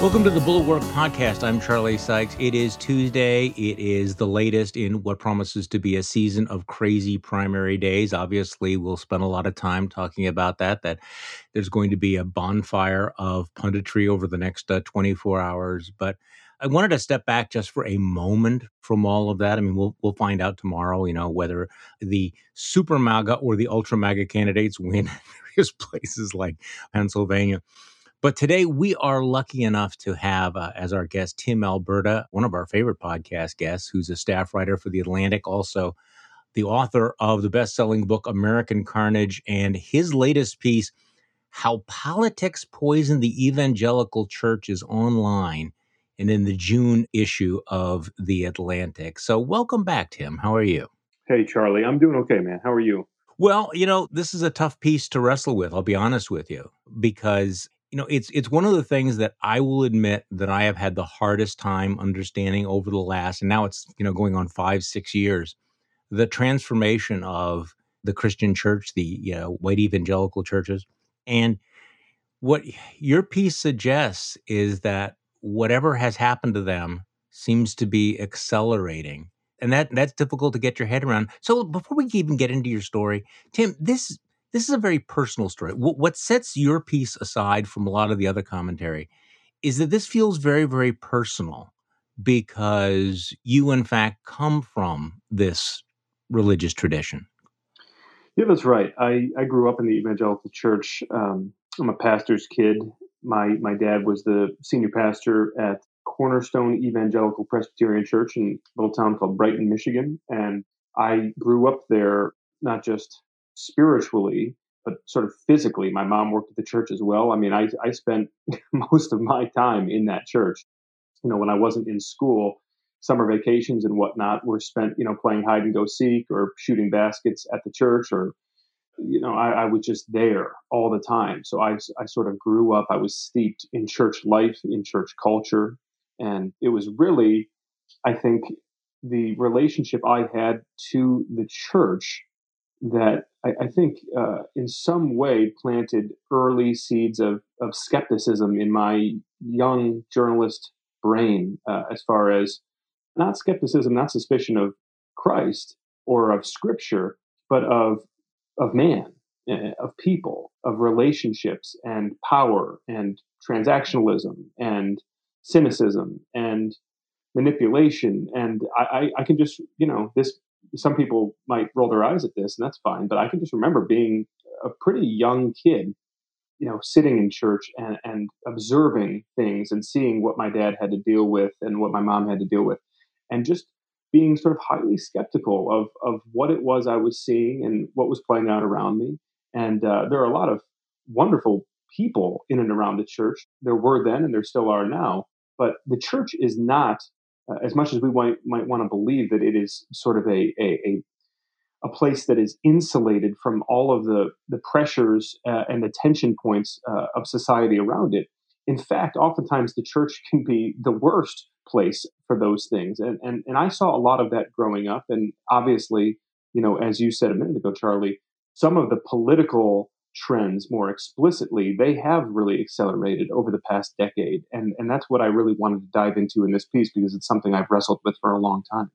Welcome to the Bulwark Podcast. I'm Charlie Sykes. It is Tuesday. It is the latest in what promises to be a season of crazy primary days. Obviously, we'll spend a lot of time talking about that, that there's going to be a bonfire of punditry over the next uh, 24 hours. But I wanted to step back just for a moment from all of that. I mean, we'll we'll find out tomorrow, you know, whether the super MAGA or the ultra MAGA candidates win various places like Pennsylvania. But today we are lucky enough to have uh, as our guest Tim Alberta, one of our favorite podcast guests, who's a staff writer for The Atlantic, also the author of the best selling book American Carnage, and his latest piece, How Politics Poisoned the Evangelical Church, is online and in the June issue of The Atlantic. So, welcome back, Tim. How are you? Hey, Charlie. I'm doing okay, man. How are you? Well, you know, this is a tough piece to wrestle with, I'll be honest with you, because you know it's it's one of the things that i will admit that i have had the hardest time understanding over the last and now it's you know going on five six years the transformation of the christian church the you know white evangelical churches. And what your piece suggests is that whatever has happened to them seems to be accelerating and that that's difficult to get your head around. So before we even get into your story tim this this is a very personal story. What sets your piece aside from a lot of the other commentary is that this feels very, very personal because you, in fact, come from this religious tradition. Yeah, that's right. I, I grew up in the evangelical church. Um, I'm a pastor's kid. My my dad was the senior pastor at Cornerstone Evangelical Presbyterian Church in a little town called Brighton, Michigan, and I grew up there not just spiritually, but sort of physically. My mom worked at the church as well. I mean, I, I spent most of my time in that church. You know, when I wasn't in school, summer vacations and whatnot were spent, you know, playing hide and go seek or shooting baskets at the church or, you know, I, I was just there all the time. So I, I sort of grew up, I was steeped in church life, in church culture. And it was really, I think, the relationship I had to the church that I, I think uh, in some way planted early seeds of, of skepticism in my young journalist brain uh, as far as not skepticism, not suspicion of Christ or of scripture, but of, of man, eh, of people, of relationships and power and transactionalism and cynicism and manipulation. And I, I, I can just, you know, this some people might roll their eyes at this, and that's fine. But I can just remember being a pretty young kid, you know, sitting in church and, and observing things and seeing what my dad had to deal with and what my mom had to deal with, and just being sort of highly skeptical of of what it was I was seeing and what was playing out around me. And uh, there are a lot of wonderful people in and around the church. There were then, and there still are now. But the church is not uh, as much as we might, might want to believe that it is sort of a, a, a, place that is insulated from all of the, the pressures uh, and the tension points uh, of society around it. In fact, oftentimes the church can be the worst place for those things. And, and, and I saw a lot of that growing up. And obviously, you know, as you said a minute ago, Charlie, some of the political trends more explicitly, they have really accelerated over the past decade. And, and that's what I really wanted to dive into in this piece because it's something I've wrestled with for a long time.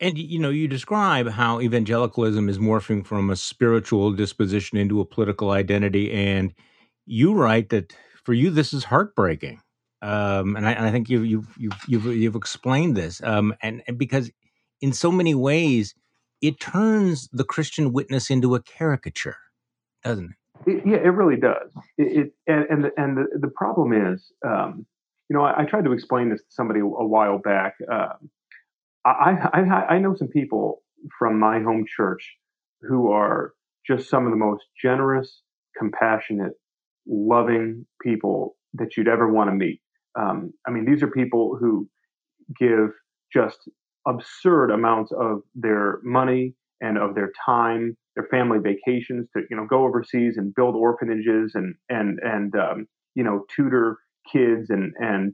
And you know, you describe how evangelicalism is morphing from a spiritual disposition into a political identity, and you write that for you this is heartbreaking. Um, and, I, and I think you've, you've you've you've you've explained this, um, and, and because in so many ways it turns the Christian witness into a caricature, doesn't it? It, yeah, it really does. It, it and and the, and the, the problem is, um, you know, I, I, tried to explain this to somebody a, while back. Um, I, I I know some people from my home church who are just some of the most generous, compassionate, loving people that you'd ever want to meet. Um, I mean, these are people who give just absurd amounts of their money and of their time their family vacations to you know go overseas and build orphanages and and and um, you know tutor kids and and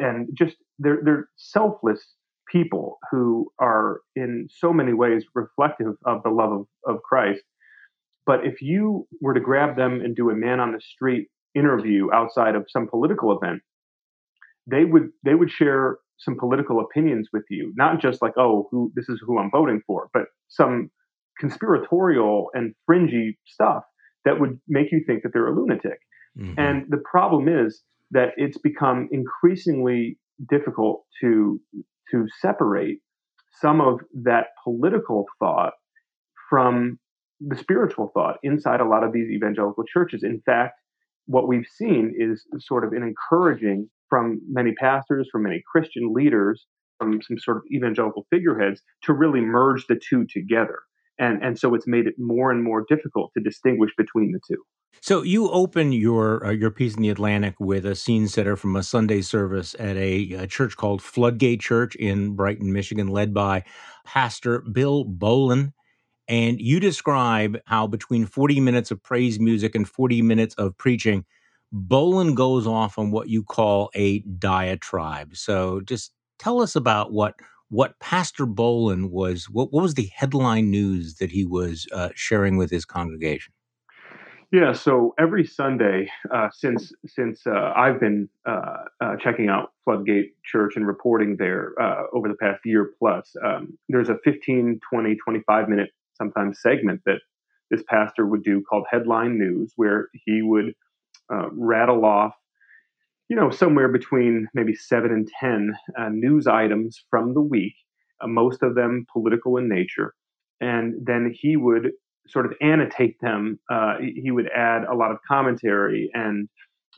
and just they're they're selfless people who are in so many ways reflective of the love of, of Christ. But if you were to grab them and do a man on the street interview outside of some political event, they would they would share some political opinions with you, not just like, oh, who this is who I'm voting for, but some conspiratorial and fringy stuff that would make you think that they're a lunatic. Mm-hmm. And the problem is that it's become increasingly difficult to to separate some of that political thought from the spiritual thought inside a lot of these evangelical churches. In fact, what we've seen is sort of an encouraging from many pastors, from many Christian leaders, from some sort of evangelical figureheads to really merge the two together. And, and so it's made it more and more difficult to distinguish between the two. So you open your uh, your piece in the Atlantic with a scene setter from a Sunday service at a, a, church called Floodgate Church in Brighton, Michigan, led by Pastor Bill Bolin. And you describe how between 40 minutes of praise music and 40 minutes of preaching, Bolin goes off on what you call a diatribe. So just tell us about what what Pastor Bolin was. What, what was the headline news that he was uh, sharing with his congregation? Yeah, so every Sunday uh, since since uh, I've been uh, uh checking out Floodgate Church and reporting there uh, over the past year plus, um, there's a 15, 20, 25 minute sometimes segment that this pastor would do called Headline News, where he would uh, rattle off, you know, somewhere between maybe seven and 10 news items from the week, most of them political in nature. And then he would sort of annotate them. Uh, he would add a lot of commentary, and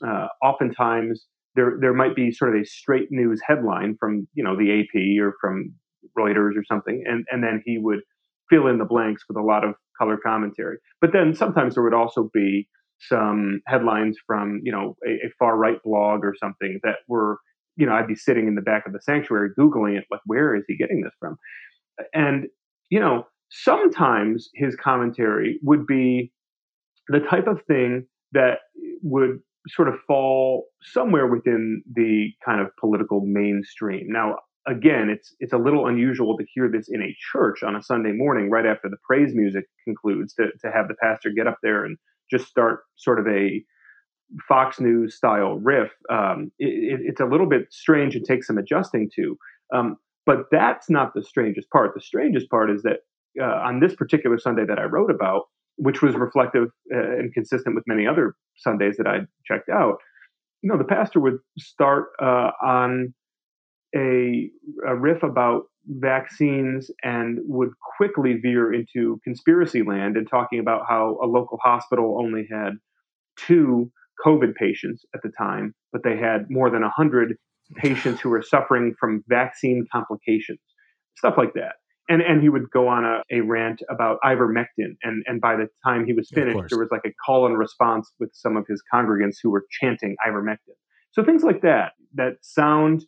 uh, oftentimes there there might be sort of a straight news headline from you know the AP or from Reuters or something, and and then he would fill in the blanks with a lot of color commentary. But then sometimes there would also be some headlines from you know a, a far right blog or something that were you know I'd be sitting in the back of the sanctuary googling it like where is he getting this from, and you know sometimes his commentary would be the type of thing that would sort of fall somewhere within the kind of political mainstream. Now, again, it's it's a little unusual to hear this in a church on a Sunday morning right after the praise music concludes to to have the pastor get up there and just start sort of a Fox News style riff. Um, it, it's a little bit strange and takes some adjusting to. Um, but that's not the strangest part. The strangest part is that uh, on this particular Sunday that I wrote about, which was reflective uh, and consistent with many other Sundays that I checked out, you know, the pastor would start uh, on a, a riff about vaccines and would quickly veer into conspiracy land and talking about how a local hospital only had two COVID patients at the time, but they had more than 100 patients who were suffering from vaccine complications, stuff like that. And and he would go on a, a rant about ivermectin and and by the time he was finished there was like a call and response with some of his congregants who were chanting ivermectin. So things like that that sound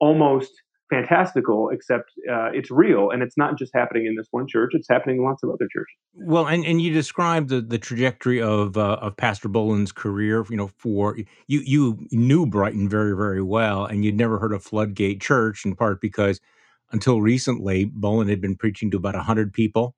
almost fantastical except uh, it's real and it's not just happening in this one church it's happening in lots of other churches well and, and you described the, the trajectory of uh, of pastor bolin's career you know for you you knew brighton very very well and you'd never heard of floodgate church in part because until recently, Bolin had been preaching to about 100 people.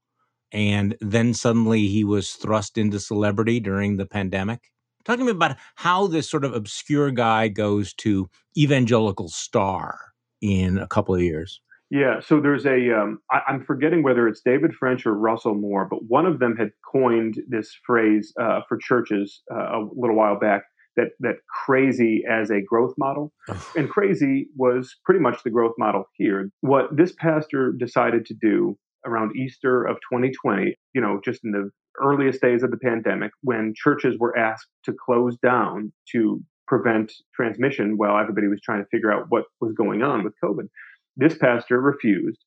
And then suddenly he was thrust into celebrity during the pandemic. Talk to me about how this sort of obscure guy goes to evangelical star in a couple of years. Yeah, so there's a um, I, am forgetting whether it's David French or Russell Moore, but one of them had coined this phrase uh, for churches uh, a little while back that that crazy as a growth model. And crazy was pretty much the growth model here. What this pastor decided to do around easter of 2020 you know just in the earliest days of the pandemic when churches were asked to close down to prevent transmission while everybody was trying to figure out what was going on with covid this pastor refused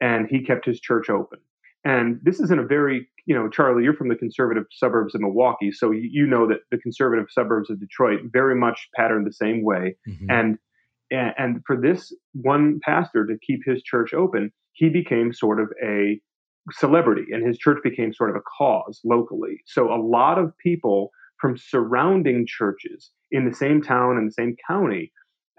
and he kept his church open and this is in a very, you know, Charlie, you're from the conservative suburbs of Milwaukee, so you know that the conservative suburbs of Detroit very much pattern the same way. Mm-hmm. And and for this one pastor to keep his church open, he became sort of a celebrity, and his church became sort of a cause locally. So a lot of people from surrounding churches in the same town and the same county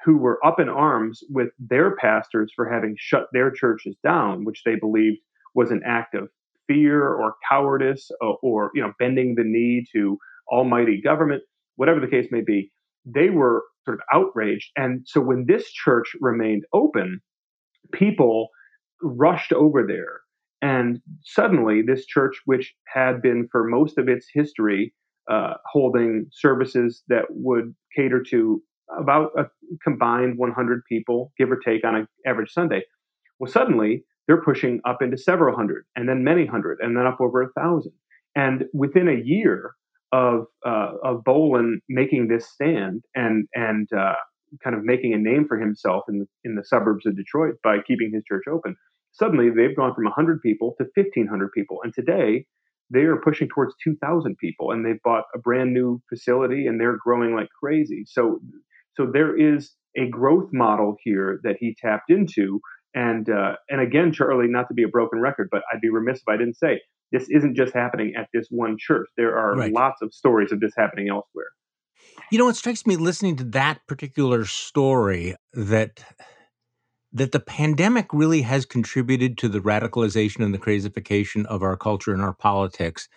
who were up in arms with their pastors for having shut their churches down, which they believed was an act of fear or cowardice or, or you know bending the knee to almighty government whatever the case may be they were sort of outraged. And so when this church remained open, people rushed over there. And suddenly, this church, which had been for most of its history uh, holding services that would cater to about a combined 100 people, give or take, on an average Sunday, well, suddenly they're pushing up into several hundred, and then many hundred, and then up over a thousand. And within a year of uh, of Bolin making this stand and and uh, kind of making a name for himself in the, in the suburbs of Detroit by keeping his church open, suddenly they've gone from 100 people to 1,500 people, and today they are pushing towards 2,000 people, and they've bought a brand new facility, and they're growing like crazy. So so there is a growth model here that he tapped into. And uh, and again, Charlie, not to be a broken record, but I'd be remiss if I didn't say this isn't just happening at this one church. There are right. lots of stories of this happening elsewhere. You know, it strikes me listening to that particular story that that the pandemic really has contributed to the radicalization and the crazification of our culture and our politics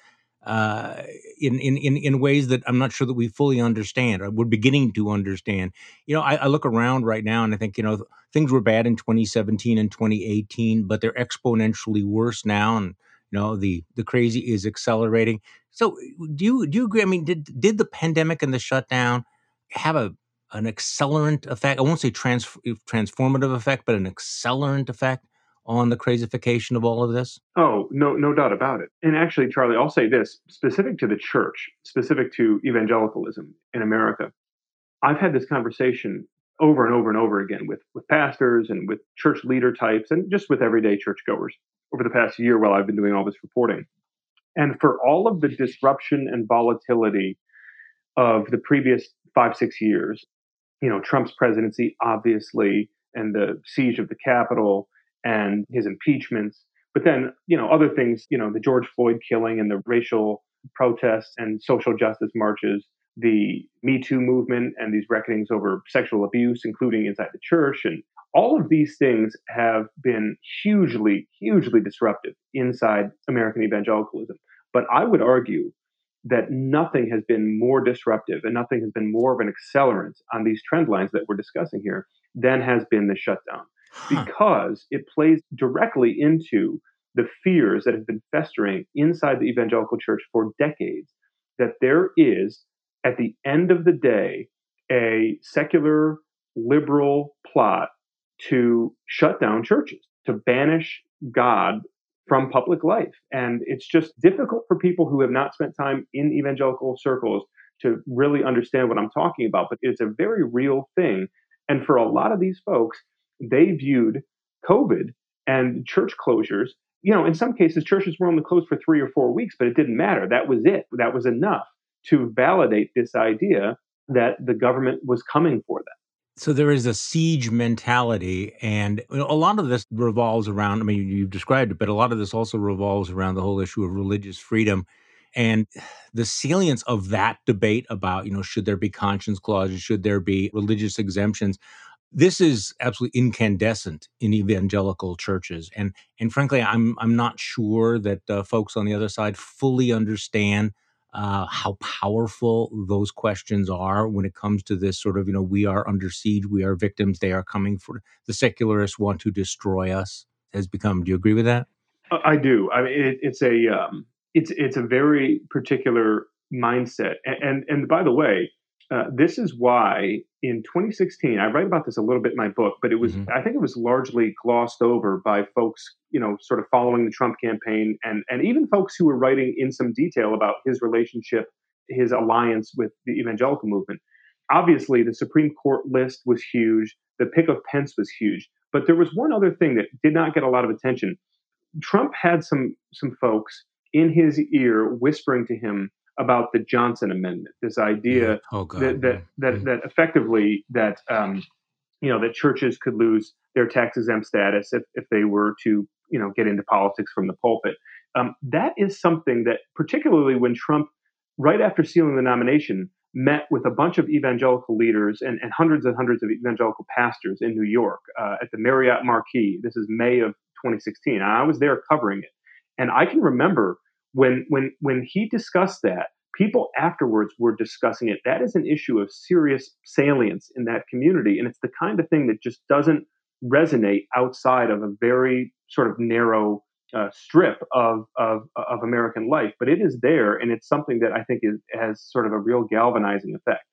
uh, in, in, in, in ways that I'm not sure that we fully understand or we're beginning to understand. You know, I, I, look around right now and I think, you know, things were bad in 2017 and 2018, but they're exponentially worse now. And, you know, the, the crazy is accelerating. So do you, do you agree? I mean, did, did the pandemic and the shutdown have a, an accelerant effect? I won't say trans, transformative effect, but an accelerant effect on the crazification of all of this? Oh, no, no doubt about it. And actually, Charlie, I'll say this specific to the church, specific to evangelicalism in America. I've had this conversation over and over and over again with, with pastors and with church leader types and just with everyday churchgoers over the past year while I've been doing all this reporting. And for all of the disruption and volatility of the previous five, six years, you know, Trump's presidency, obviously, and the siege of the Capitol, and his impeachments. But then, you know, other things, you know, the George Floyd killing and the racial protests and social justice marches, the Me Too movement and these reckonings over sexual abuse, including inside the church. And all of these things have been hugely, hugely disruptive inside American evangelicalism. But I would argue that nothing has been more disruptive and nothing has been more of an accelerant on these trend lines that we're discussing here than has been the shutdown. Because it plays directly into the fears that have been festering inside the evangelical church for decades that there is, at the end of the day, a secular liberal plot to shut down churches, to banish God from public life. And it's just difficult for people who have not spent time in evangelical circles to really understand what I'm talking about, but it's a very real thing. And for a lot of these folks, they viewed COVID and church closures. You know, in some cases, churches were only closed for three or four weeks, but it didn't matter. That was it. That was enough to validate this idea that the government was coming for them. So there is a siege mentality, and a lot of this revolves around. I mean, you've described it, but a lot of this also revolves around the whole issue of religious freedom and the salience of that debate about, you know, should there be conscience clauses, should there be religious exemptions, this is absolutely incandescent in evangelical churches and and frankly i'm i'm not sure that uh, folks on the other side fully understand uh, how powerful those questions are when it comes to this sort of you know we are under siege we are victims they are coming for the secularists want to destroy us has become do you agree with that? I do i mean it, it's a um, it's it's a very particular mindset and, and and by the way uh, this is why in 2016, I write about this a little bit in my book, but it was, mm-hmm. I think it was largely glossed over by folks, you know, sort of following the Trump campaign and, and even folks who were writing in some detail about his relationship, his alliance with the evangelical movement. Obviously, the Supreme Court list was huge. The pick of Pence was huge. But there was one other thing that did not get a lot of attention. Trump had some some folks in his ear whispering to him about the Johnson Amendment. This idea oh, that that that, mm-hmm. that effectively that um, you know that churches could lose their tax exempt status if, if they were to you know get into politics from the pulpit. Um, that is something that particularly when Trump, right after sealing the nomination, met with a bunch of evangelical leaders and, and hundreds and hundreds of evangelical pastors in New York uh, at the Marriott Marquis. This is May of 2016. I was there covering it, and I can remember when when when he discussed that people afterwards were discussing it. That is an issue of serious salience in that community. And it's the kind of thing that just doesn't resonate outside of a very sort of narrow uh, strip of, of, of American life. But it is there, and it's something that I think is, has sort of a real galvanizing effect.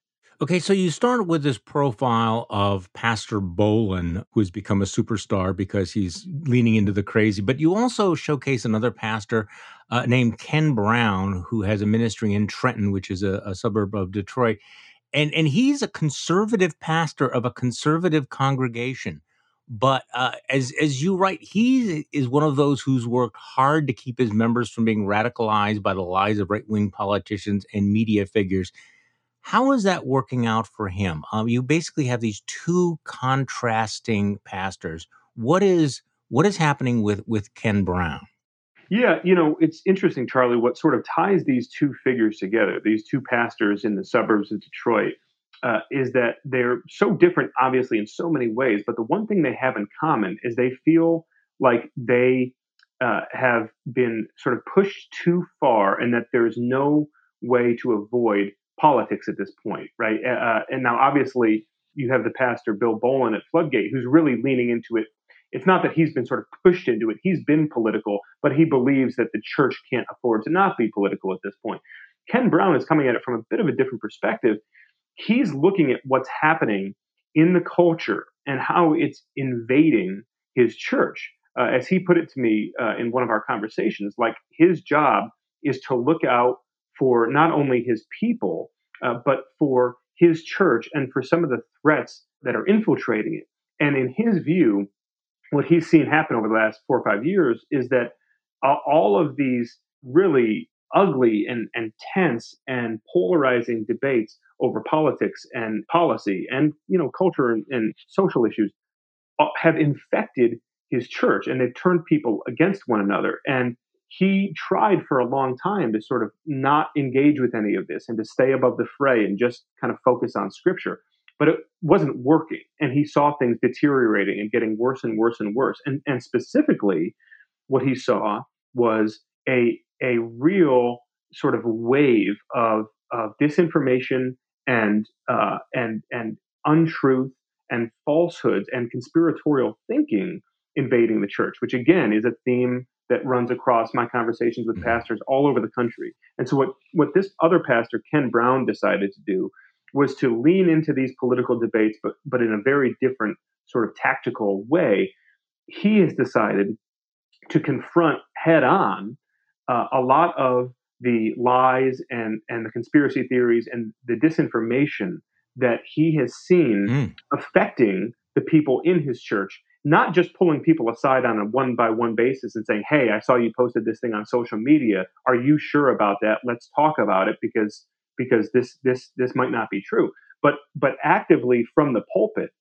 Okay, so you start with this profile of Pastor Bolin, who has become a superstar because he's leaning into the crazy, but you also showcase another pastor uh, named Ken Brown, who has a ministry in Trenton, which is a, a suburb of Detroit. And, and he's a conservative pastor of a conservative congregation. But uh, as as you write, he is one of those who's worked hard to keep his members from being radicalized by the lies of right wing politicians and media figures. How is that working out for him? Um, you basically have these two contrasting pastors. What is what is happening with with Ken Brown? Yeah, you know, it's interesting, Charlie, what sort of ties these two figures together, these two pastors in the suburbs of Detroit, uh, is that they're so different, obviously, in so many ways. But the one thing they have in common is they feel like they uh, have been sort of pushed too far and that there's no way to avoid politics at this point, right? Uh, uh, and now, obviously, you have the pastor Bill Bolin at Floodgate, who's really leaning into it. It's not that he's been sort of pushed into it; he's been political, but he believes that the church can't afford to not be political at this point. Ken Brown is coming at it from a bit of a different perspective. He's looking at what's happening in the culture and how it's invading his church. Uh, as he put it to me uh, in one of our conversations, like his job is to look out for not only his people, uh, but for his church and for some of the threats that are infiltrating it. And in his view, what he's seen happen over the last four or five years is that uh, all of these really ugly and, and tense and polarizing debates over politics and policy and you know culture and, and social issues uh, have infected his church and they've turned people against one another and he tried for a long time to sort of not engage with any of this and to stay above the fray and just kind of focus on scripture. But it wasn't working. And he saw things deteriorating and getting worse and worse and worse. And, and specifically, what he saw was a, a real sort of wave of, of disinformation and, uh, and, and untruth and falsehoods and conspiratorial thinking invading the church, which again is a theme that runs across my conversations with mm-hmm. pastors all over the country. And so what what this other pastor Ken Brown decided to do was to lean into these political debates but but in a very different sort of tactical way. He has decided to confront head on uh, a lot of the lies and and the conspiracy theories and the disinformation that he has seen mm. affecting the people in his church not just pulling people aside on a one by one basis and saying, "Hey, I saw you posted this thing on social media. Are you sure about that? Let's talk about it because because this this this might not be true." But but actively from the pulpit,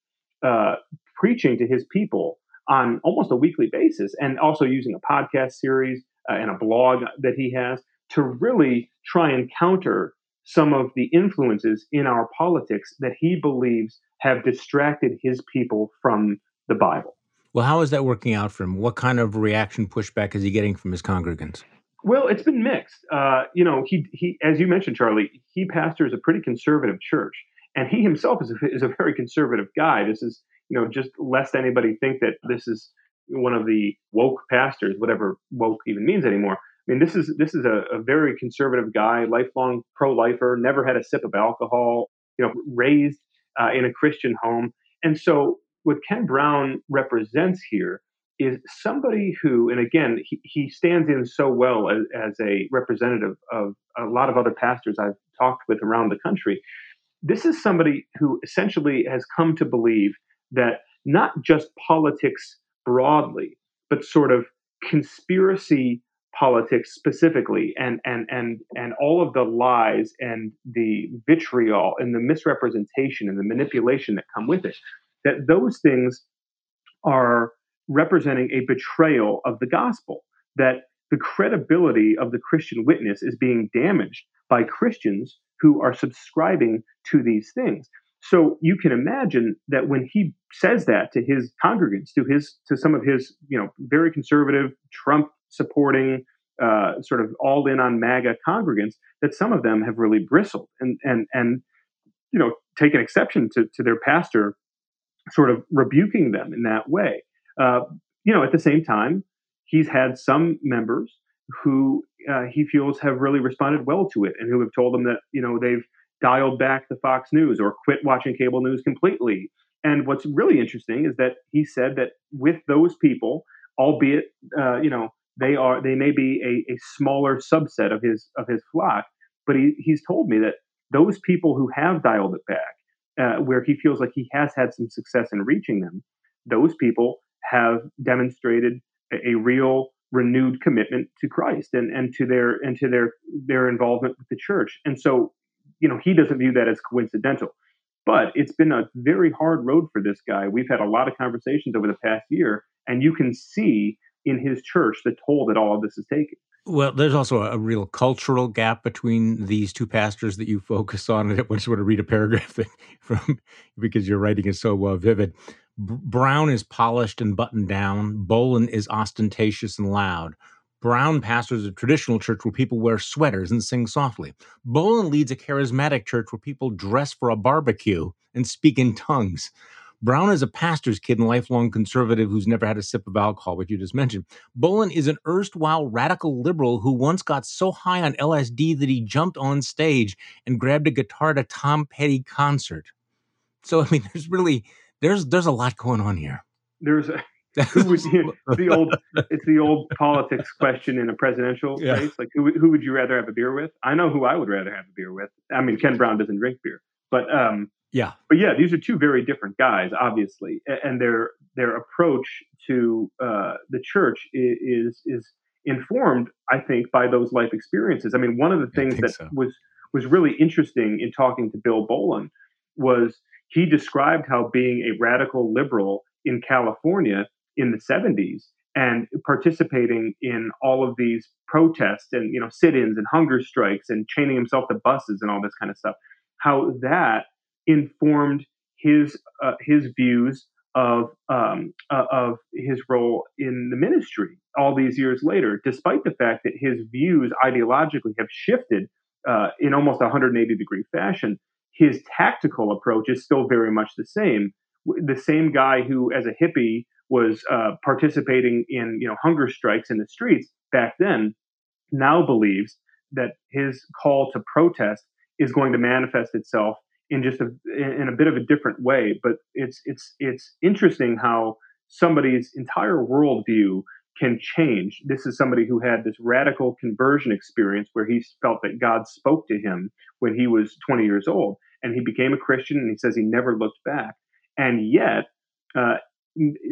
uh, preaching to his people on almost a weekly basis, and also using a podcast series uh, and a blog that he has to really try and counter some of the influences in our politics that he believes have distracted his people from the Bible. Well, how is that working out for him? What kind of reaction pushback is he getting from his congregants? Well, it's been mixed. Uh, you know, he he, as you mentioned, Charlie, he pastors a pretty conservative church, and he himself is a, is a very conservative guy. This is, you know, just lest anybody think that this is one of the woke pastors, whatever woke even means anymore. I mean, this is this is a, a very conservative guy, lifelong pro-lifer, never had a sip of alcohol. You know, raised uh, in a Christian home, and so what Ken Brown represents here is somebody who, and again, he, he stands in so well as, as a representative of a lot of other pastors I've talked with around the country. This is somebody who essentially has come to believe that not just politics broadly, but sort of conspiracy politics specifically and and and and all of the lies and the vitriol and the misrepresentation and the manipulation that come with it that those things are representing a betrayal of the gospel, that the credibility of the Christian witness is being damaged by Christians who are subscribing to these things. So you can imagine that when he says that to his congregants, to his to some of his you know very conservative Trump supporting uh, sort of all in on MAGA congregants that some of them have really bristled and and and you know taken exception to to their pastor sort of rebuking them in that way. Uh, you know, at the same time, he's had some members who uh, he feels have really responded well to it and who have told him that you know they've dialed back the Fox News or quit watching cable news completely. And what's really interesting is that he said that with those people, albeit uh, you know they are they may be a, a smaller subset of his of his flock, but he, he's told me that those people who have dialed it back, uh, where he feels like he has had some success in reaching them, those people have demonstrated a, a real renewed commitment to Christ and, and to their and to their their involvement with the church. And so, you know, he doesn't view that as coincidental. But it's been a very hard road for this guy. We've had a lot of conversations over the past year, and you can see in his church the toll that all of this is taking. Well, there's also a real cultural gap between these two pastors that you focus on. I just want to read a paragraph from because your writing is so uh, vivid. Brown is polished and buttoned down. Bolin is ostentatious and loud. Brown pastors a traditional church where people wear sweaters and sing softly. Bolin leads a charismatic church where people dress for a barbecue and speak in tongues. Brown is a pastor's kid and lifelong conservative who's never had a sip of alcohol, which you just mentioned. Bolin is an erstwhile radical liberal who once got so high on LSD that he jumped on stage and grabbed a guitar at a Tom Petty concert. So, I mean, there's really there's there's a lot going on here. There's a, who would the old it's the old politics question in a presidential yeah. race. Like who who would you rather have a beer with? I know who I would rather have a beer with. I mean, Ken Brown doesn't drink beer, but um, yeah, but yeah, these are two very different guys, obviously, and their their approach to uh, the church is is informed, I think, by those life experiences. I mean, one of the things that so. was was really interesting in talking to Bill Bolin was he described how being a radical liberal in California in the 70s and participating in all of these protests and you know sit-ins and hunger strikes and chaining himself to buses and all this kind of stuff how that informed his uh, his views of um, uh, of his role in the ministry all these years later, despite the fact that his views ideologically have shifted uh, in almost 180 degree fashion. His tactical approach is still very much the same. The same guy who, as a hippie, was uh, participating in you know hunger strikes in the streets back then, now believes that his call to protest is going to manifest itself in just a in a bit of a different way. But it's it's it's interesting how somebody's entire worldview can change. This is somebody who had this radical conversion experience where he felt that God spoke to him when he was 20 years old, and he became a Christian. And he says he never looked back. And yet, uh,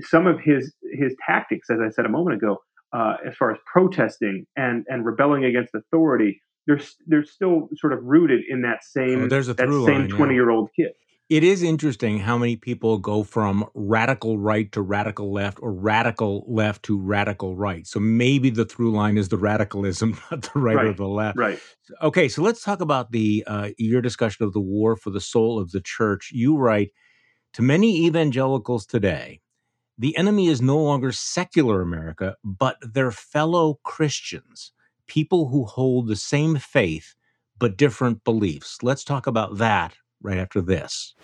some of his his tactics, as I said a moment ago, uh, as far as protesting and and rebelling against authority, they're they're still sort of rooted in that same oh, there's a that same twenty year old kid. It is interesting how many people go from radical right to radical left or radical left to radical right. So maybe the through line is the radicalism, not the right, right. or the left. Right. Okay, so let's talk about the uh, your discussion of the war for the soul of the church. You write to many evangelicals today, the enemy is no longer secular America, but their fellow Christians, people who hold the same faith but different beliefs. Let's talk about that right after this.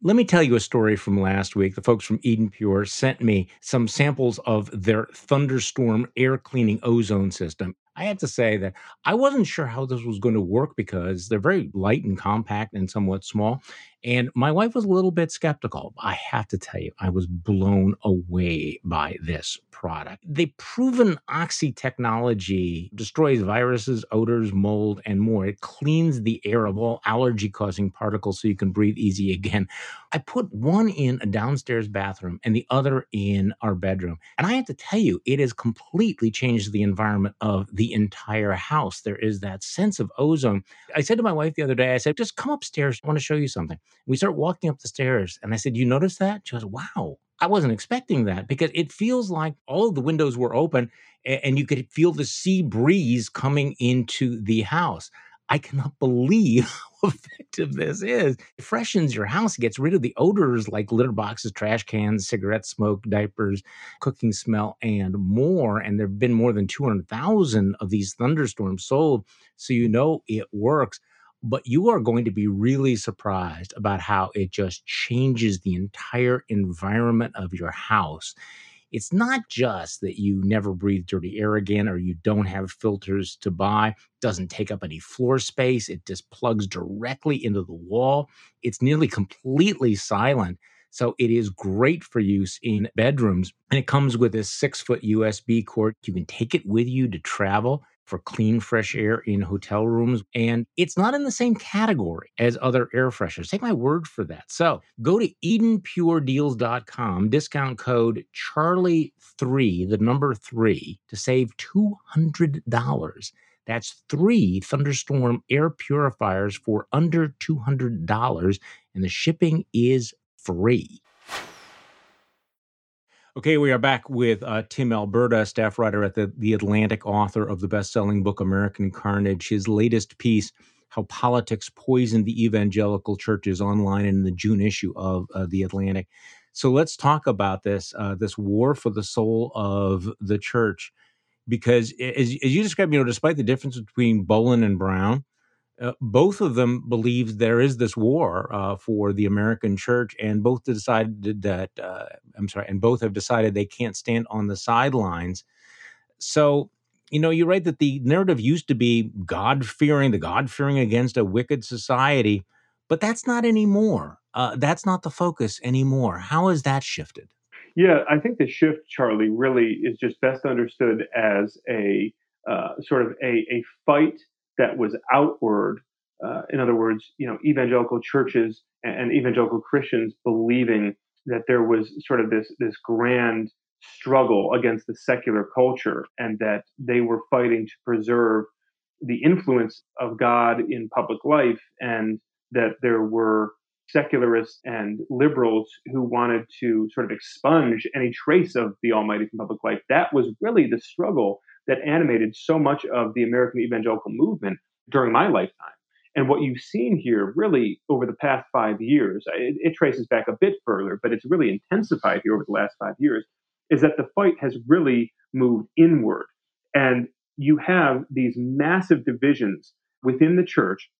Let me tell you a story from last week. The folks from Eden Pure sent me some samples of their thunderstorm air cleaning ozone system. I have to say that I wasn't sure how this was going to work because they're very light and compact and somewhat small. And my wife was a little bit skeptical. I have to tell you, I was blown away by this product. The proven Oxy technology destroys viruses, odors, mold, and more. It cleans the air of all allergy causing particles so you can breathe easy again. I put one in a downstairs bathroom and the other in our bedroom. And I have to tell you, it has completely changed the environment of the entire house. There is that sense of ozone. I said to my wife the other day, I said, just come upstairs. I want to show you something. We start walking up the stairs, and I said, You notice that? She goes, Wow. I wasn't expecting that because it feels like all the windows were open and you could feel the sea breeze coming into the house. I cannot believe how effective this is. It freshens your house, gets rid of the odors like litter boxes, trash cans, cigarette smoke, diapers, cooking smell, and more. And there have been more than 200,000 of these thunderstorms sold. So you know it works. But you are going to be really surprised about how it just changes the entire environment of your house it's not just that you never breathe dirty air again or you don't have filters to buy, doesn't take up any floor space, it just plugs directly into the wall. It's nearly completely silent. So it is great for use in bedrooms. And it comes with a six foot USB cord. You can take it with you to travel for clean, fresh air in hotel rooms. And it's not in the same category as other air fresheners. Take my word for that. So go to EdenPureDeals.com, discount code Charlie3, the number three, to save $200. That's three thunderstorm air purifiers for under $200, and the shipping is free. Okay, we are back with uh, Tim Alberta, staff writer at the, the Atlantic, author of the best selling book American Carnage. His latest piece, How Politics Poisoned the Evangelical Church, is online in the June issue of uh, the Atlantic. So let's talk about this uh, this war for the soul of the church, because as, as you described, you know, despite the difference between Bolin and Brown, uh, both of them believe there is this war uh, for the American church, and both decided that uh, I'm sorry, and both have decided they can't stand on the sidelines. So, you know, you write that the narrative used to be God fearing, the God fearing against a wicked society, but that's not anymore. Uh, that's not the focus anymore. How has that shifted? Yeah, I think the shift, Charlie, really is just best understood as a uh, sort of a, a fight that was outward. Uh, in other words, you know, evangelical churches and, evangelical Christians believing that there was sort of this this grand struggle against the secular culture, and that they were fighting to preserve the influence of God in public life, and that there were secularists and liberals who wanted to sort of expunge any trace of the Almighty from public life. That was really the struggle that animated so much of the American evangelical movement during my lifetime. And what you've seen here, really, over the past five years, it, it, traces back a bit further, but it's really intensified here over the last five years, is that the fight has really moved inward. And you have these massive divisions within the church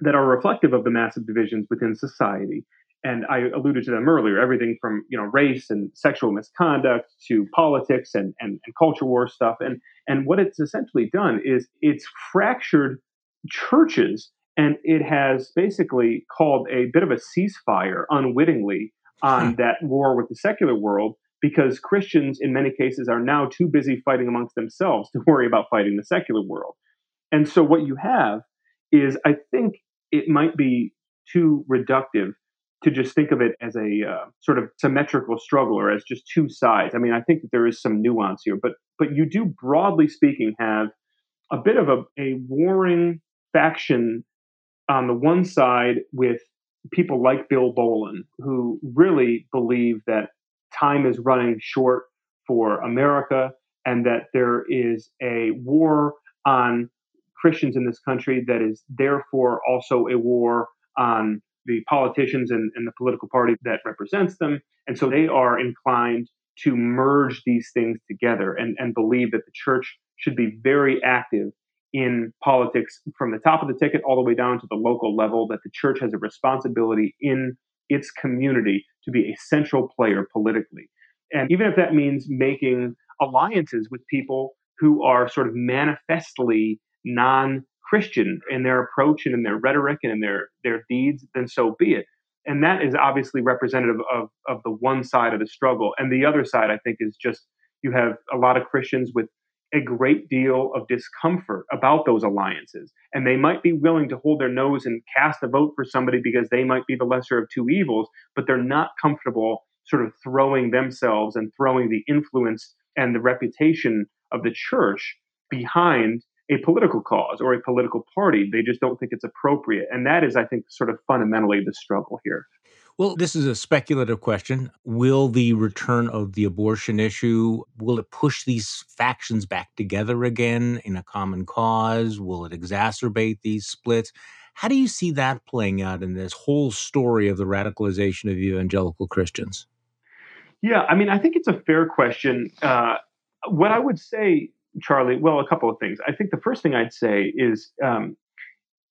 that are reflective of the massive divisions within society. And I alluded to them earlier, everything from you know race and sexual misconduct to politics and, and, and culture war stuff. And and what it's essentially done is it's fractured churches and it has basically called a bit of a ceasefire unwittingly on hmm. that war with the secular world because Christians, in many cases, are now too busy fighting amongst themselves to worry about fighting the secular world. And so, what you have is, I think it might be too reductive to just think of it as a uh, sort of symmetrical struggle or as just two sides. I mean, I think that there is some nuance here, but but you do broadly speaking have a bit of a, a warring faction on the one side with people like Bill Bolin who really believe that time is running short for America and that there is a war on Christians in this country that is therefore also a war on the politicians and, and the political party that represents them. And so they are inclined to merge these things together and, and believe that the church should be very active in politics from the top of the ticket all the way down to the local level, that the church has a responsibility in its community to be a central player politically. And even if that means making alliances with people who are sort of manifestly non Christian in their approach and in their rhetoric and in their, their deeds, then so be it. And that is obviously representative of, of the one side of the struggle. And the other side, I think, is just you have a lot of Christians with a great deal of discomfort about those alliances. And they might be willing to hold their nose and cast a vote for somebody because they might be the lesser of two evils, but they're not comfortable sort of throwing themselves and throwing the influence and the reputation of the church behind a political cause or a political party. They just don't think it's appropriate. And that is, I think, sort of fundamentally the struggle here. Well, this is a speculative question. Will the return of the abortion issue will it push these factions back together again in a common cause? Will it exacerbate these splits? How do you see that playing out in this whole story of the radicalization of evangelical Christians? Yeah, I mean, I think it's a fair question. Uh, what I would say, Charlie, well, a couple of things. I think the first thing I'd say is um,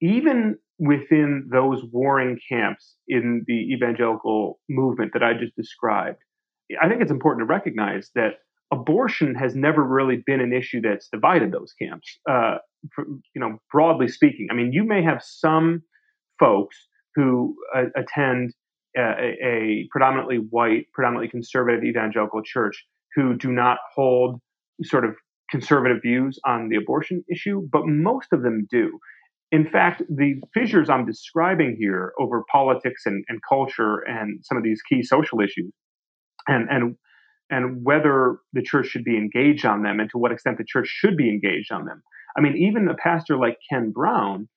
even within those warring camps in the evangelical movement that I just described, I think it's important to recognize that abortion has never really been an issue that's divided those camps. Uh, for, you know, broadly speaking, I mean, you may have some folks who uh, attend a, a, predominantly white, predominantly conservative evangelical church who do not hold sort of conservative views on the abortion issue, but most of them do. In fact, the fissures I'm describing here over politics and, and culture and some of these key social issues, and and and whether the church should be engaged on them and to what extent the church should be engaged on them. I mean, even a pastor like Ken Brown,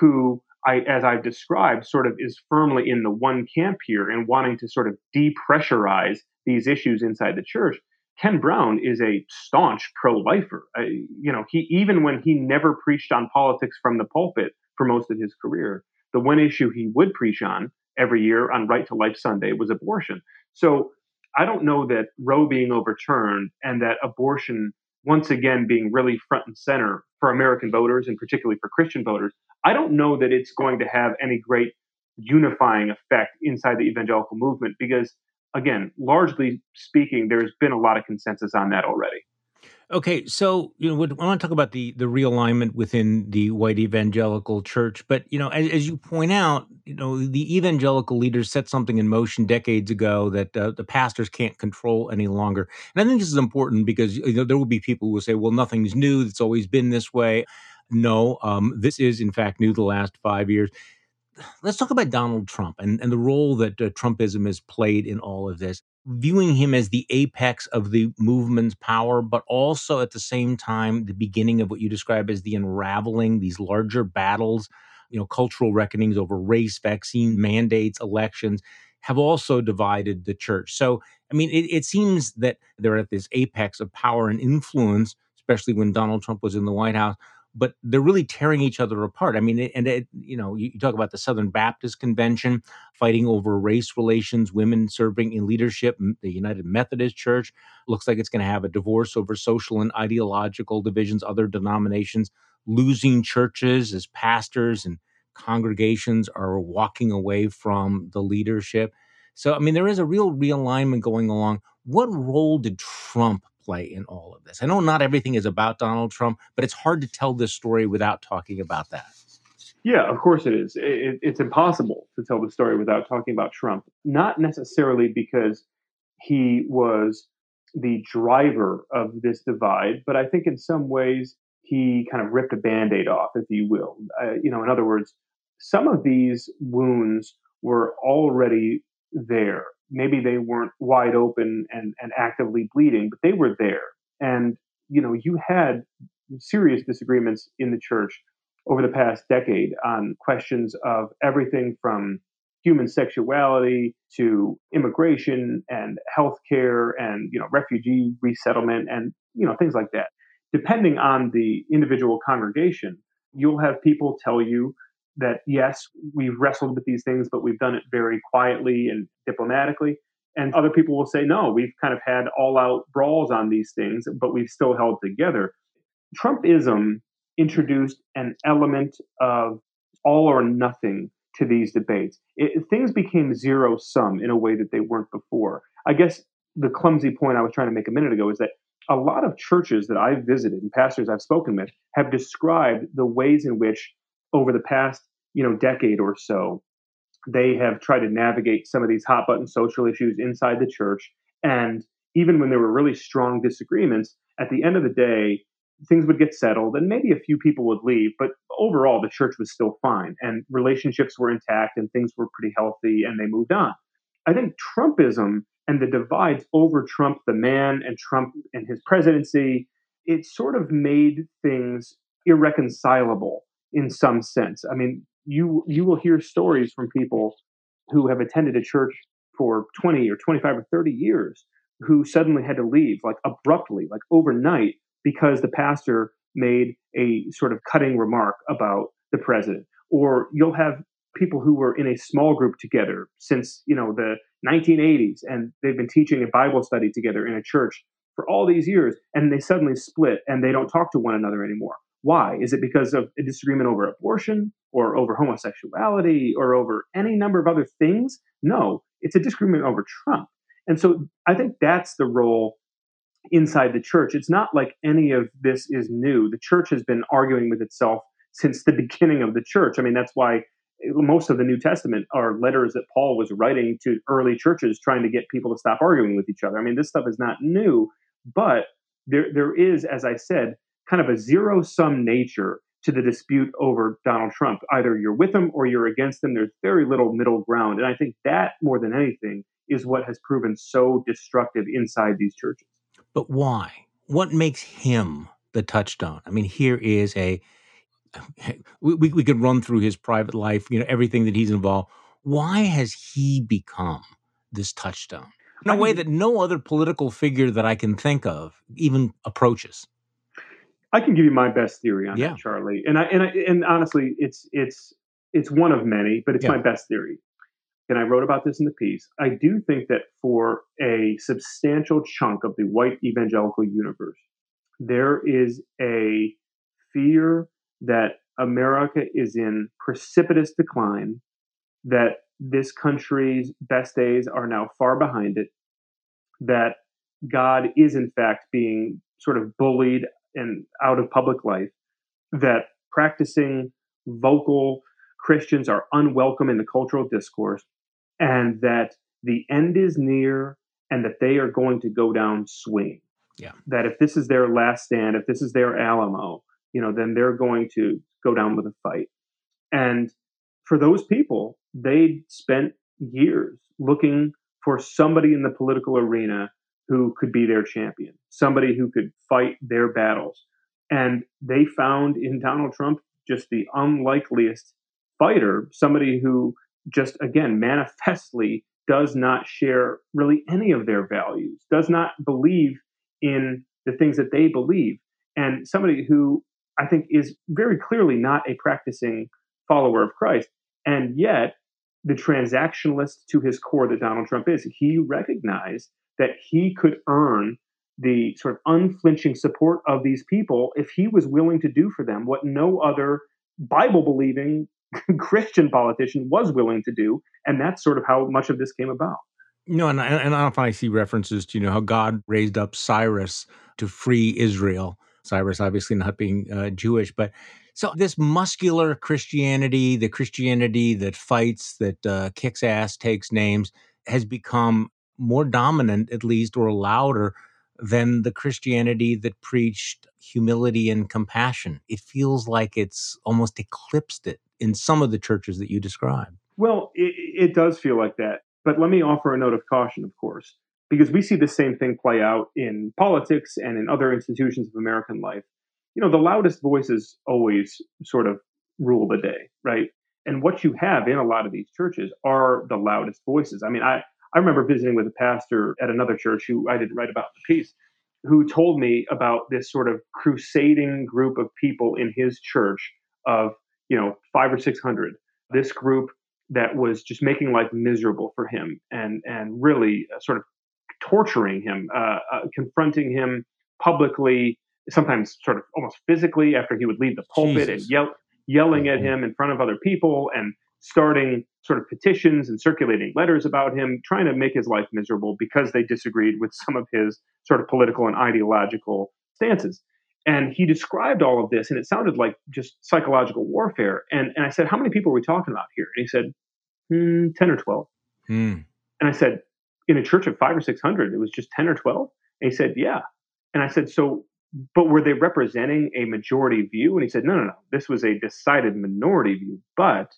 who I, as I've described, sort of is firmly in the one camp here and wanting to sort of depressurize these issues inside the church. Ken Brown is a staunch pro-lifer. Uh, you know, he even when he never preached on politics from the pulpit for most of his career, the one issue he would preach on every year on Right to Life Sunday was abortion. So I don't know that Roe being overturned and that abortion once again being really front and center for American voters and particularly for Christian voters, I don't know that it's going to have any great unifying effect inside the evangelical movement because again, largely speaking, there's been a lot of consensus on that already. Okay, so you know, I want to talk about the the realignment within the white evangelical church, but you know, as, as you point out, you know, the evangelical leaders set something in motion decades ago that uh, the pastors can't control any longer, and I think this is important because you know there will be people who will say, "Well, nothing's new; it's always been this way." No, um, this is in fact new the last five years let's talk about Donald Trump and, and the role that uh, Trumpism has played in all of this. Viewing him as the apex of the movement's power, but also at the same time, the beginning of what you describe as the unraveling, these larger battles, you know, cultural reckonings over race, vaccine mandates, elections have also divided the church. So, I mean, it, it seems that they're at this apex of power and influence, especially when Donald Trump was in the White House but they're really tearing each other apart. I mean, and it, you know, you, talk about the Southern Baptist Convention fighting over race relations, women serving in leadership. The United Methodist Church looks like it's going to have a divorce over social and ideological divisions. Other denominations losing churches as pastors and congregations are walking away from the leadership. So, I mean, there is a real realignment going along. What role did Trump play in all of this? I know not everything is about Donald Trump, but it's hard to tell this story without talking about that. Yeah, of course it is. It, it's impossible to tell the story without talking about Trump. Not necessarily because he was the driver of this divide, but I think in some ways he kind of ripped a band aid off, if you will. Uh, you know, in other words, some of these wounds were already there maybe they weren't wide open and, and actively bleeding, but they were there. And, you know, you had serious disagreements in the church over the past decade on questions of everything from human sexuality to immigration and healthcare and, you know, refugee resettlement and, you know, things like that. Depending on the individual congregation, you'll have people tell you that yes, we've wrestled with these things, but we've done it very quietly and diplomatically. And other people will say, no, we've kind of had all out brawls on these things, but we've still held together. Trumpism introduced an element of all or nothing to these debates. It, things became zero sum in a way that they weren't before. I guess the clumsy point I was trying to make a minute ago is that a lot of churches that I've visited and pastors I've spoken with have described the ways in which over the past you know decade or so they have tried to navigate some of these hot button social issues inside the church and even when there were really strong disagreements at the end of the day things would get settled and maybe a few people would leave but overall the church was still fine and relationships were intact and things were pretty healthy and they moved on i think trumpism and the divides over trump the man and trump and his presidency it sort of made things irreconcilable in some sense. I mean, you you will hear stories from people who have attended a church for 20 or 25 or 30 years who suddenly had to leave like abruptly, like overnight because the pastor made a sort of cutting remark about the president. Or you'll have people who were in a small group together since you know the 1980s and they've been teaching a bible study together in a church for all these years and they suddenly split and they don't talk to one another anymore. Why? Is it because of a disagreement over abortion or over homosexuality or over any number of other things no it's a disagreement over trump. And so i think that's the role inside the church. It's not like any of this is new. The church has been arguing with itself since the beginning of the church. I mean that's why most of the New Testament are letters that Paul was writing to early churches trying to get people to stop arguing with each other. I mean, this stuff is not new, but there there is, as I said, kind of a zero sum nature to the dispute over Donald Trump. Either you're with him or you're against him. There's very little middle ground. And I think that more than anything is what has proven so destructive inside these churches. But why? What makes him the touchstone? I mean, here is a we, we could run through his private life, you know, everything that he's involved. Why has he become this touchstone in a way that no other political figure that I can think of even approaches? I can give you my best theory on yeah. that, Charlie. And I and I and honestly, it's it's it's one of many, but it's yeah. my best theory. And I wrote about this in the piece. I do think that for a substantial chunk of the white evangelical universe, there is a fear that America is in precipitous decline, that this country's best days are now far behind it, that God is in fact being sort of bullied and out of public life, that practicing vocal Christians are unwelcome in the cultural discourse, and that the end is near and that they are going to go down swinging. Yeah. That if this is their last stand, if this is their Alamo, you know, then they're going to go down with a fight. And for those people, they spent years looking for somebody in the political arena who could be their champion, somebody who could fight their battles. And they found in Donald Trump just the unlikeliest fighter, somebody who just, again, manifestly does not share really any of their values, does not believe in the things that they believe, and somebody who I think is very clearly not a practicing follower of Christ. And yet, the transactionalist to his core that Donald Trump is, he recognized that he could earn the sort of unflinching support of these people if he was willing to do for them what no other Bible believing Christian politician was willing to do. And that's sort of how much of this came about. No, and, and I often I see references to you know how God raised up Cyrus to free Israel, Cyrus obviously not being uh, Jewish, but so this muscular Christianity, the Christianity that fights, that uh, kicks ass, takes names, has become more dominant, at least, or louder than the Christianity that preached humility and compassion. It feels like it's almost eclipsed it in some of the churches that you describe. Well, it, it does feel like that. But let me offer a note of caution, of course because we see the same thing play out in politics and in other institutions of American life. You know, the loudest voices always sort of rule the day, right? And what you have in a lot of these churches are the loudest voices. I mean, I, I remember visiting with a pastor at another church who I didn't write about the piece, who told me about this sort of crusading group of people in his church of, you know, five or 600. This group that was just making life miserable for him and, and really uh, sort of torturing him, uh, uh, confronting him publicly, sometimes sort of almost physically after he would leave the pulpit Jesus. and yell, yelling at mm-hmm. him in front of other people and starting sort of petitions and circulating letters about him, trying to make his life miserable because they disagreed with some of his sort of political and ideological stances. And he described all of this, and it sounded like just psychological warfare. And, and I said, How many people are we talking about here? And he said, mm, 10 or 12. Mm. And I said, in a church of five or 600, it was just 10 or 12. And he said, yeah. And I said, so, but were they representing a majority view? And he said, no, no, no. This was a decided minority view, but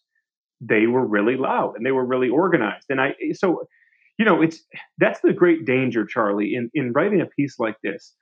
they were really loud and they were really organized. And I, so, you know, it's, that's the great danger, Charlie, in, in writing a piece like this.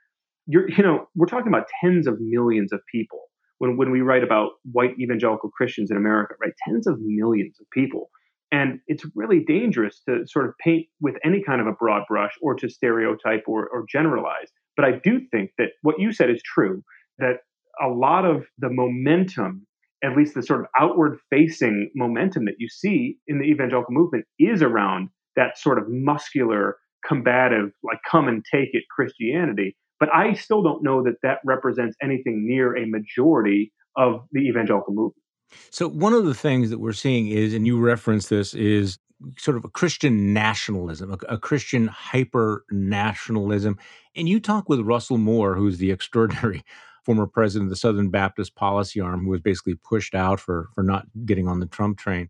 You're, you know, we're talking about tens of millions of people when, when we write about white evangelical Christians in America, right? Tens of millions of people and it's really dangerous to sort of paint with any kind of a broad brush or to stereotype or, or generalize. But I do think that what you said is true that a lot of the momentum at least the sort of outward facing momentum that you see in the evangelical movement is around that sort of muscular, combative, like come and take it Christianity. But I still don't know that that represents anything near a majority of the evangelical movement. So, one of the things that we're seeing is, and you reference this, is sort of a Christian nationalism, a, a Christian hyper nationalism. And you talk with Russell Moore, who's the extraordinary former president of the Southern Baptist policy arm, who was basically pushed out for, for not getting on the Trump train.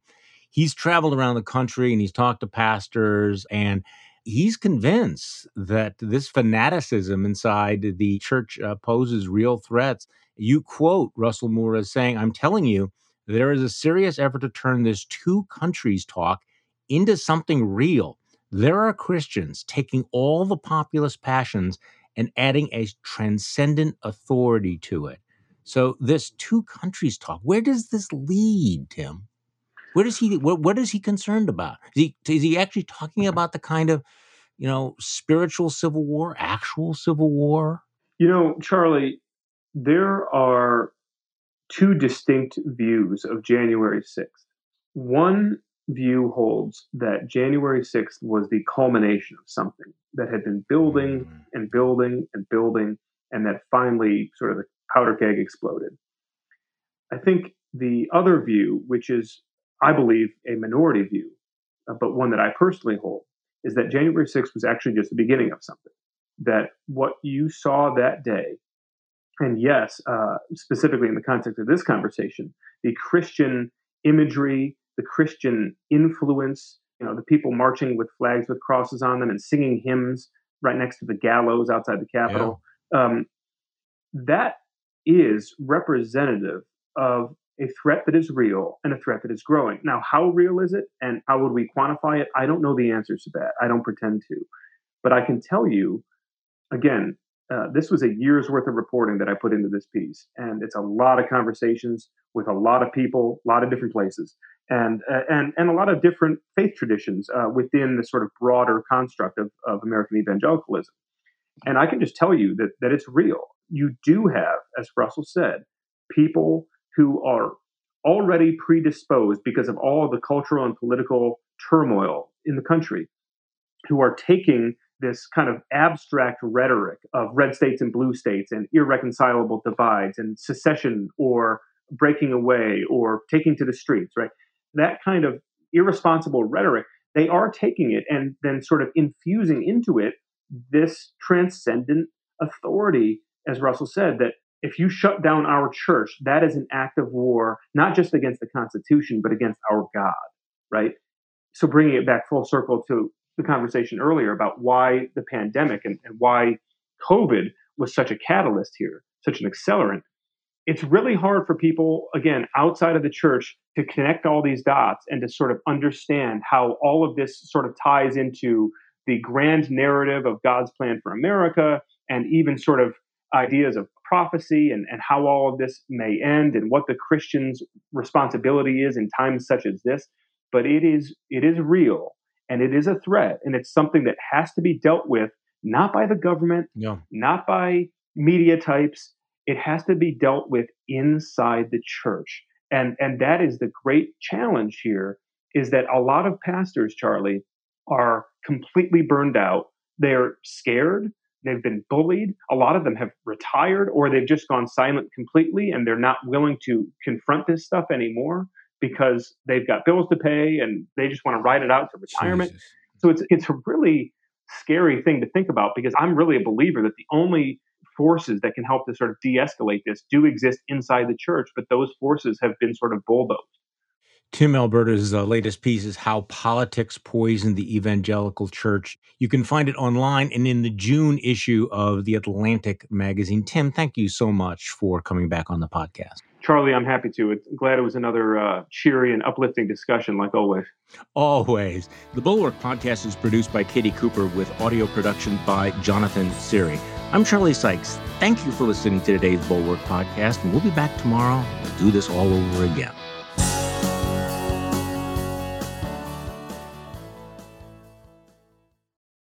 He's traveled around the country and he's talked to pastors, and he's convinced that this fanaticism inside the church uh, poses real threats. You quote Russell Moore as saying, I'm telling you, there is a serious effort to turn this two countries talk into something real. There are Christians taking all the populist passions and adding a transcendent authority to it. So this two countries talk, where does this lead, Tim? What is he what, what is he concerned about? Is he is he actually talking mm-hmm. about the kind of, you know, spiritual civil war, actual civil war? You know, Charlie, there are two distinct views of January 6th. One view holds that January 6th was the culmination of something that had been building mm. and building and building, and that finally sort of the powder keg exploded. I think the other view, which is, I believe, a minority view, uh, but one that I personally hold, is that January 6th was actually just the beginning of something. That what you saw that day, and yes, uh, specifically in the context of this conversation, the Christian imagery the Christian influence, you know, the people marching with flags with crosses on them and singing hymns right next to the gallows outside the Capitol. Yeah. Um, that is representative of a threat that is real and a threat that is growing. Now, how real is it and how would we quantify it? I don't know the answers to that. I don't pretend to. But I can tell you, again, uh, this was a year's worth of reporting that I put into this piece, and it's a lot of conversations with a lot of people, a lot of different places, and uh, and and a lot of different faith traditions uh, within the sort of broader construct of, of American evangelicalism. And I can just tell you that that it's real. You do have, as Russell said, people who are already predisposed because of all the cultural and political turmoil in the country, who are taking this kind of abstract rhetoric of red states and blue states and irreconcilable divides and secession or breaking away or taking to the streets, right? That kind of irresponsible rhetoric, they are taking it and then sort of infusing into it this transcendent authority, as Russell said, that if you shut down our church, that is an act of war, not just against the Constitution, but against our God, right? So bringing it back full circle to the conversation earlier about why the pandemic and, and why COVID was such a catalyst here, such an accelerant. It's really hard for people, again, outside of the church to connect all these dots and to sort of understand how all of this sort of ties into the grand narrative of God's plan for America and even sort of ideas of prophecy and, and how all of this may end and what the Christian's responsibility is in times such as this. But it is it is real and it is a threat and it's something that has to be dealt with not by the government yeah. not by media types it has to be dealt with inside the church and and that is the great challenge here is that a lot of pastors charlie are completely burned out they're scared they've been bullied a lot of them have retired or they've just gone silent completely and they're not willing to confront this stuff anymore because they've got bills to pay and they just want to ride it out to retirement. Jesus. So it's it's a really scary thing to think about because I'm really a believer that the only forces that can help to sort of de-escalate this do exist inside the church, but those forces have been sort of bulldozed. Tim Alberta's uh, latest piece is How Politics Poisoned the Evangelical Church. You can find it online and in the June issue of The Atlantic magazine. Tim, thank you so much for coming back on the podcast. Charlie, I'm happy to. I'm glad it was another uh, cheery and uplifting discussion, like always. Always. The Bulwark podcast is produced by Katie Cooper with audio production by Jonathan Siri. I'm Charlie Sykes. Thank you for listening to today's Bulwark podcast, and we'll be back tomorrow. We'll do this all over again.